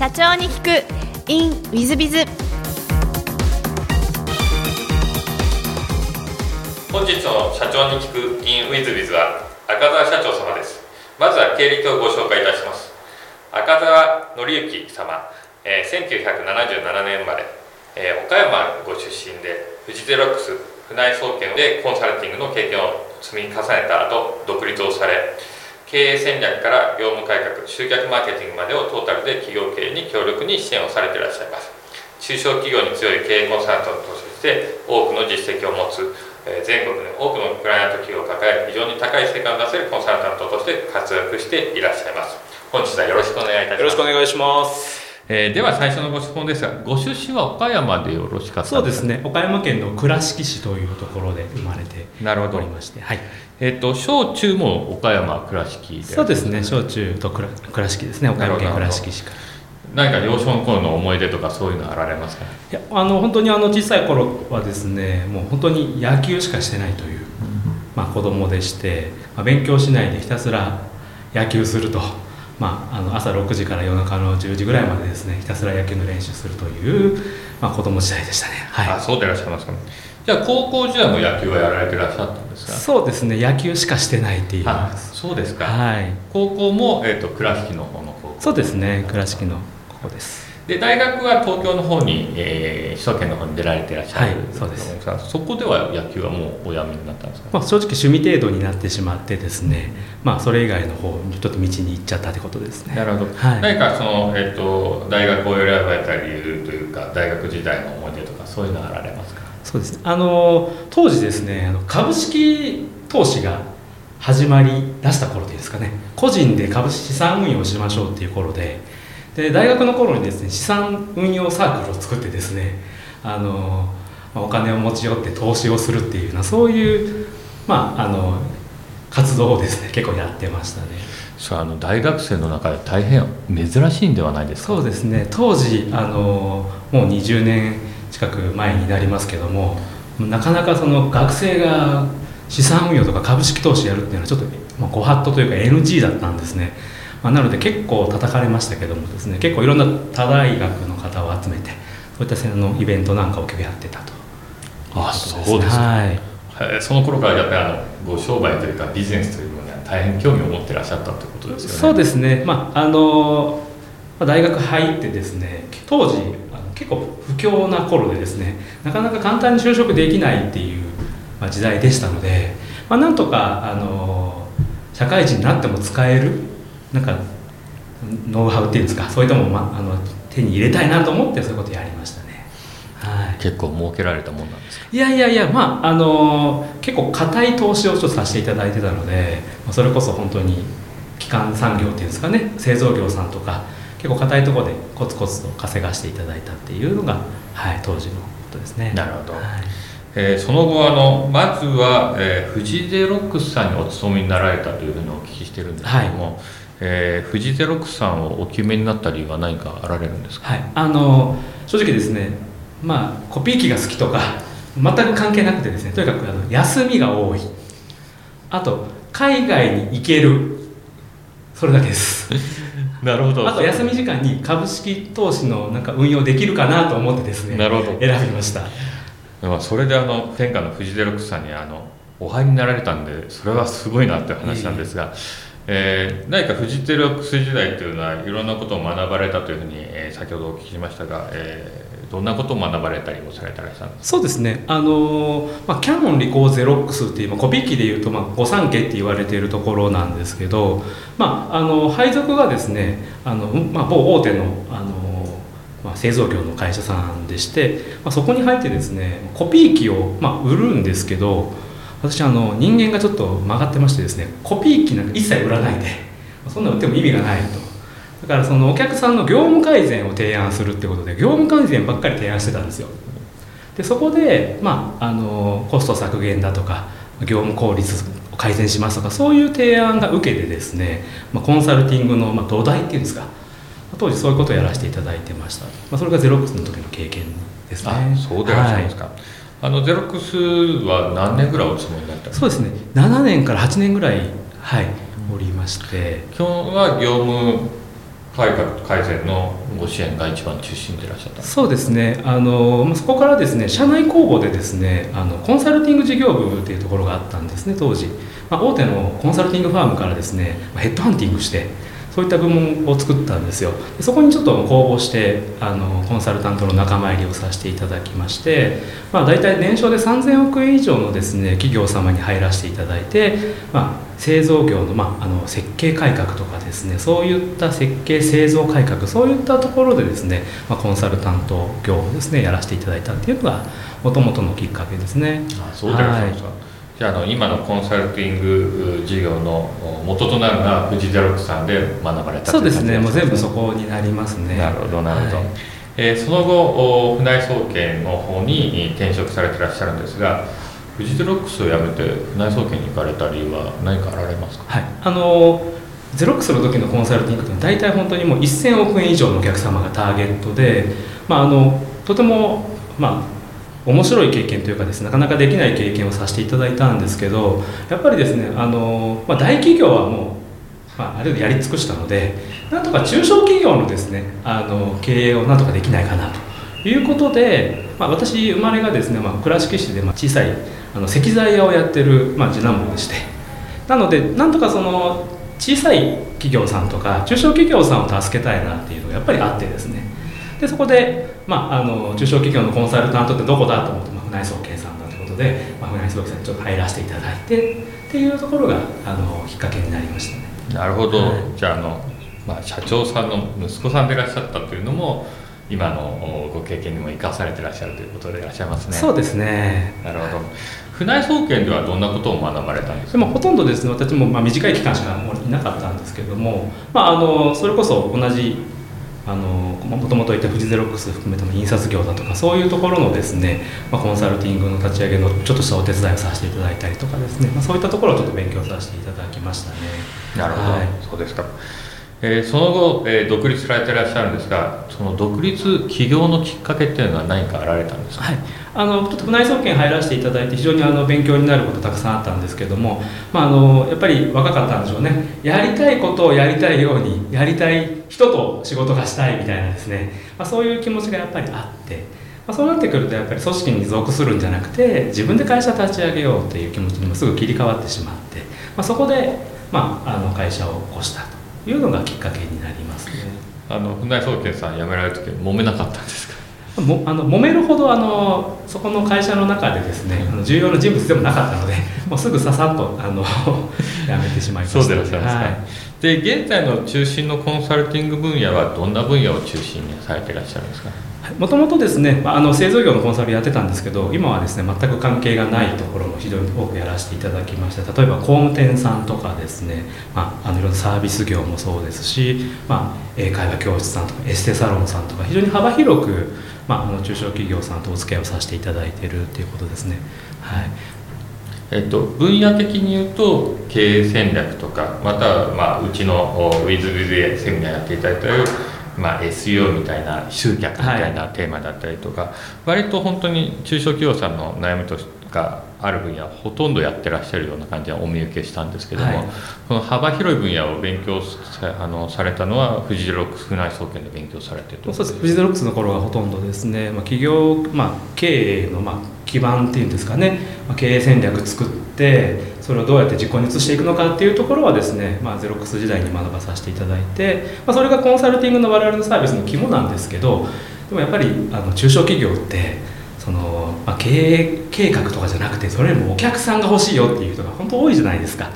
社長に聞く。In ウィズビズ本日の社長に聞く in ウィズビズは赤澤社長様です。まずは経歴をご紹介いたします。赤澤則之様、えー、1977年生まれ、えー、岡山ご出身でフジゼロックス府内総研でコンサルティングの経験を積み重ねた後独立をされ経営戦略から業務改革集客マーケティングまでをトータルで企業経営に強力に支援をされていらっしゃいます。中小企業に強い経営コンサルタントとして多くの実績を持つ全国で多くのクライアント企業を抱え非常に高い成果を出せるコンサルタントとして活躍していらっしゃいます。本日はよろしくお願いいたします。よろしくお願いします。えー、では最初のご質問ですがご出身は岡山でよろしかったそうですね。岡山県の倉敷市というところで生まれておりましてはい。えっ、ー、と小中も岡山倉敷で？そうですね。小中と倉倉敷ですね。岡山県倉敷市から。何か幼少の頃の思い出とかそういうのあられますか？いやあの本当にあの小さい頃はですねもう本当に野球しかしてないという、まあ、子供でして、まあ、勉強しないでひたすら野球すると。まあ、あの朝6時から夜中の10時ぐらいまでですねひたすら野球の練習するという、まあ、子供時代でしたね、はい、あそうでいらっしゃいますか、ね、じゃあ高校時代も野球はやられていらっしゃったんですか？そうですね。野球しかしてないっていう。そうですか、はい、高校も、えーと、と倉敷の方の高校。そうですね。倉敷のここですで大学は東京の方に、えー、首都圏の方に出られていらっしゃる、はい、そうです。そこでは野球はもうおやめになったんですか、まあ、正直趣味程度になってしまってですね、まあ、それ以外の方にちょっと道に行っちゃったってことですね。なるほど、はい、何かその、えーと、大学を選ばれた理由というか大学時代の思い出とかそういうのあられますか？そうです。ねあの当時ですねあの株式投資が始まり出した頃ですかね。個人で株式資産運用しましょうっていう頃でで大学の頃にですね資産運用サークルを作ってですねあのお金を持ち寄って投資をするっていうようなそういう、まあ、あの活動をですね結構やってましたね。それあの大学生の中で大変珍しいんではないですか？そうですね。当時あのもう20年近く前になりますけどもなかなかその学生が資産運用とか株式投資やるっていうのはちょっと、まあ、ご法度というか NG だったんですねまあ、なので結構叩かれましたけどもですね結構いろんな他大学の方を集めてそういったのイベントなんかを結構やってたと。あそうですはい、その頃からやっぱりあのご商売というかビジネスというものには大変興味を持ってらっしゃったということですよね。そうですね。まああの大学入ってですね当時結構不況な頃でですねなかなか簡単に就職できないっていう、まあ、時代でしたので、まあ、なんとかあの社会人になっても使えるなんかノウハウっていうんですかそういったもまあの手に入れたいなと思ってそういうことやりましたね、はい、結構儲けられたもんなんですか？いやいやいやまああの結構硬い投資をちょっとさせていただいてたのでそれこそ本当に基幹産業っていうんですかね製造業さんとか結構硬いところでコツコツと稼がしていただいたっていうのが、はい、当時のことですね。なるほど、はい。えー、その後あのまずは、えー、フジゼロックスさんにお勤めになられたというふうにお聞きしてるんですけども、はいえー、フジゼロックスさんをお決めになった理由は何かあられるんですか、はい、あの正直ですねまあコピー機が好きとか全く関係なくてですねとにかくあの休みが多い。あと海外に行ける。それだけです。なるほど。あと休み時間に株式投資のなんか運用できるかなと思ってですねなるほど。選びました。それであの天下のフジゼロックスさんにあのお入りになられたんでそれはすごいなって話なんですが、えー、何かフジテレックス時代というのはいろんなことを学ばれたというふうに、えー、先ほどお聞きしましたが、えー、どんなことを学ばれたりもされたらしたんですそうですね。あの、まあ、キャノンリコーゼロックスっていう、コピー機でいうと、まあ、御三家って言われているところなんですけど、まあ、あの配属がですねあの、まあ、某大手のあのまあ、製造業の会社さんでして、まあ、そこに入ってですねコピー機を、まあ、売るんですけど私あの人間がちょっと曲がってましてですねコピー機なんか一切売らないでそんな売っても意味がないと。だからそのお客さんの業務改善を提案するってことで業務改善ばっかり提案してたんですよ。でそこで、まあ、あのコスト削減だとか業務効率を改善しますとかそういう提案が受けてですね、まあ、コンサルティングの、まあ、土台っていうんですか当時そういうことをやらせていただいてました、まあ、それがゼロックスの時の経験ですね。そうでいらっしゃいますか、はいあのゼロックスは何年ぐらいお勤めになったそうですね。7年から8年ぐらいはいおりまして。基本は業務改革改善のご支援が一番中心でいらっしゃったそうですね。あのそこからですね社内公募でですねあのコンサルティング事業部っていうところがあったんですね当時、まあ、大手のコンサルティングファームからですねヘッドハンティングしてそういった部門を作ったんですよ。そこにちょっと公募してあのコンサルタントの仲間入りをさせていただきまして、まあ、大体年商で3000億円以上のですね企業様に入らせていただいて、まあ、製造業の,、まあ、あの設計改革とかですねそういった設計製造改革そういったところでですね、まあ、コンサルタント業をですねやらせていただいたっていうのがもともとのきっかけですね。あそうではいじゃあの今のコンサルティング事業の元となるのは富士ゼロックさんで学ばれたそうですね。もう全部そこになりますね。なるほどなるほど、はい、えー、その後船井総研の方に転職されていらっしゃるんですが富士ゼロックスを辞めて船井総研に行かれた理由は何かあられますか？はい。あのゼロックスの時のコンサルティングって大体本当にもう1000億円以上のお客様がターゲットで、まあ、あのとても、まあ、面白い経験というかですねなかなかできない経験をさせていただいたんですけどやっぱりですねあの、まあ、大企業はもう、まあ、ある程度やり尽くしたのでなんとか中小企業のですねあの経営をなんとかできないかなと。いうことで、まあ、私生まれがですね、まあ、倉敷市で小さいあの石材屋をやってる、まあ、次男坊でして。なのでなんとかその小さい企業さんとか中小企業さんを助けたいなっていうのがやっぱりあってですね。でそこで、まあ、あの中小企業のコンサルタントってどこだと思って、まあ、船井総計算だということで、まあ、船井総計さんにちょっと入らせていただいてっていうところがあのきっかけになりましたね。なるほど、はい、じゃあの、まあ、社長さんの息子さんでいらっしゃったというのも今のご経験にも生かされていらっしゃるということでいらっしゃいますね。そうですね。なるほど。船井総研ではどんなことを学ばれたんですか？でもほとんどですね、私もまあ短い期間しかいなかったんですけれども、まああのそれこそ同じもともといたフジゼロックス含めても印刷業だとかそういうところのですね、まあ、コンサルティングの立ち上げのちょっとしたお手伝いをさせていただいたりとかですね、まあ、そういったところをちょっと勉強させていただきましたね。なるほど、はい、そうですかえー、その後、えー、独立されていらっしゃるんですがその独立起業のきっかけっていうのは何かあられたんですか、はい、あのちょっと船井総研入らせていただいて非常にあの勉強になることたくさんあったんですけども、まあ、あのやっぱり若かったんでしょうね。やりたいことをやりたいようにやりたい人と仕事がしたいみたいなですね、まあ、そういう気持ちがやっぱりあって。まあ、そうなってくるとやっぱり組織に属するんじゃなくて自分で会社立ち上げようっていう気持ちにもすぐ切り替わってしまって、まあ、そこで、まあ、あの会社を起こした。いうのがきっかけになりますね。あの船井総研さん辞められる時揉めなかったんですか？もあの揉めるほどあのそこの会社の中でですねあの重要な人物でもなかったので もうすぐささっとあの やめてしまいました。そうでらっしゃいますか？はい、で現在の中心のコンサルティング分野はどんな分野を中心にされていらっしゃるんですか？もともとですね、あの製造業のコンサルやってたんですけど今はですね全く関係がないところも非常に多くやらせていただきまして例えば工務店さんとかですね、まあ、あのいろんなサービス業もそうですし、まあ、英会話教室さんとかエステサロンさんとか非常に幅広く、まあ、あの中小企業さんとお付き合いをさせていただいているということですね。はい。えっと、分野的に言うと経営戦略とかまたは、まあ、うちのウィズ・ビズ・エセミナーやっていただいたまあ、SEO みたいな集客みたいなテーマだったりとか、はい、割と本当に中小企業さんの悩みとかある分野ほとんどやってらっしゃるような感じはお見受けしたんですけども、はい、この幅広い分野を勉強さあのされたのはフジゼロックス船井総研で勉強されてるそうです。フジゼロックスの頃がほとんどですね、まあ、企業、まあ、経営の、まあ、基盤っていうんですかね、まあ、経営戦略作ってそれをどうやって実行に移していくのかっていうところはですね、まあ、ゼロックス時代に学ばさせていただいて、まあ、それがコンサルティングの我々のサービスの肝なんですけどでもやっぱりあの中小企業ってその、まあ、経営計画とかじゃなくてそれよりもお客さんが欲しいよっていう人が本当多いじゃないですか。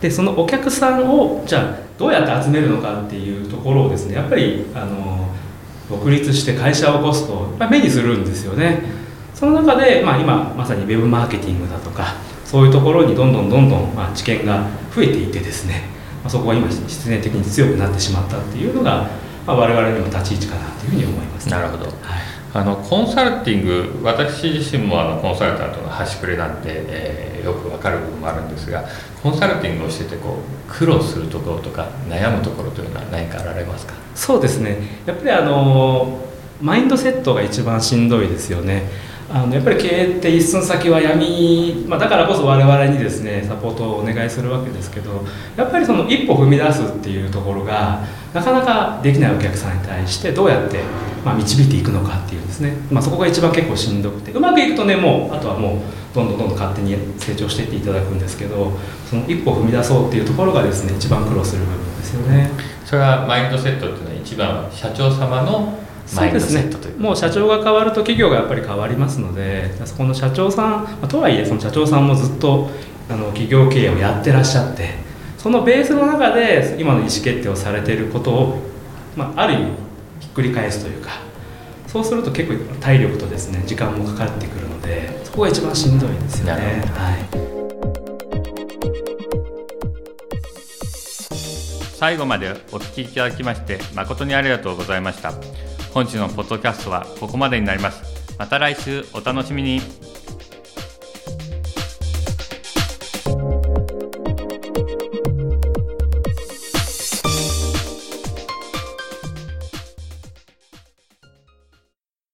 でそのお客さんをじゃあどうやって集めるのかっていうところをですねやっぱりあの独立して会社を起こすとやっぱ目にするんですよね。その中で、まあ、今まさにウェブマーケティングだとかそういうところにどんどんどんどん、まあ、知見が増えていてですね、まあ、そこが今必然的に強くなってしまったっていうのが、まあ、我々にも立ち位置かなというふうに思います、ね、なるほど、はい。あのコンサルティング私自身もあのコンサルタントの端くれなんで、えー、よく分かる部分もあるんですがコンサルティングをしててこう苦労するところとか悩むところというのは何かあられますか？そうですね。やっぱりあのマインドセットが一番しんどいですよねあのやっぱり経営って一寸先は闇、まあ、だからこそ我々にですねサポートをお願いするわけですけどやっぱりその一歩踏み出すっていうところがなかなかできないお客さんに対してどうやって、まあ、導いていくのかっていうですね、まあ、そこが一番結構しんどくてうまくいくとねもうあとはもうどんどんどんどん勝手に成長していっていただくんですけどその一歩踏み出そうっていうところがですね一番苦労する部分ですよね。それはマインドセットっていうのは一番社長様のマインドセットという、ね、もう社長が変わると企業がやっぱり変わりますのでそこの社長さん、まあ、とはいえその社長さんもずっとあの企業経営をやってらっしゃってそのベースの中で今の意思決定をされていることを、まあ、ある意味ひっくり返すというかそうすると結構体力とですね時間もかかってくるのでそこが一番しんどいですよね。はい。最後までお聞きいただきまして誠にありがとうございました本日のポッドキャストはここまでになります。また来週お楽しみに。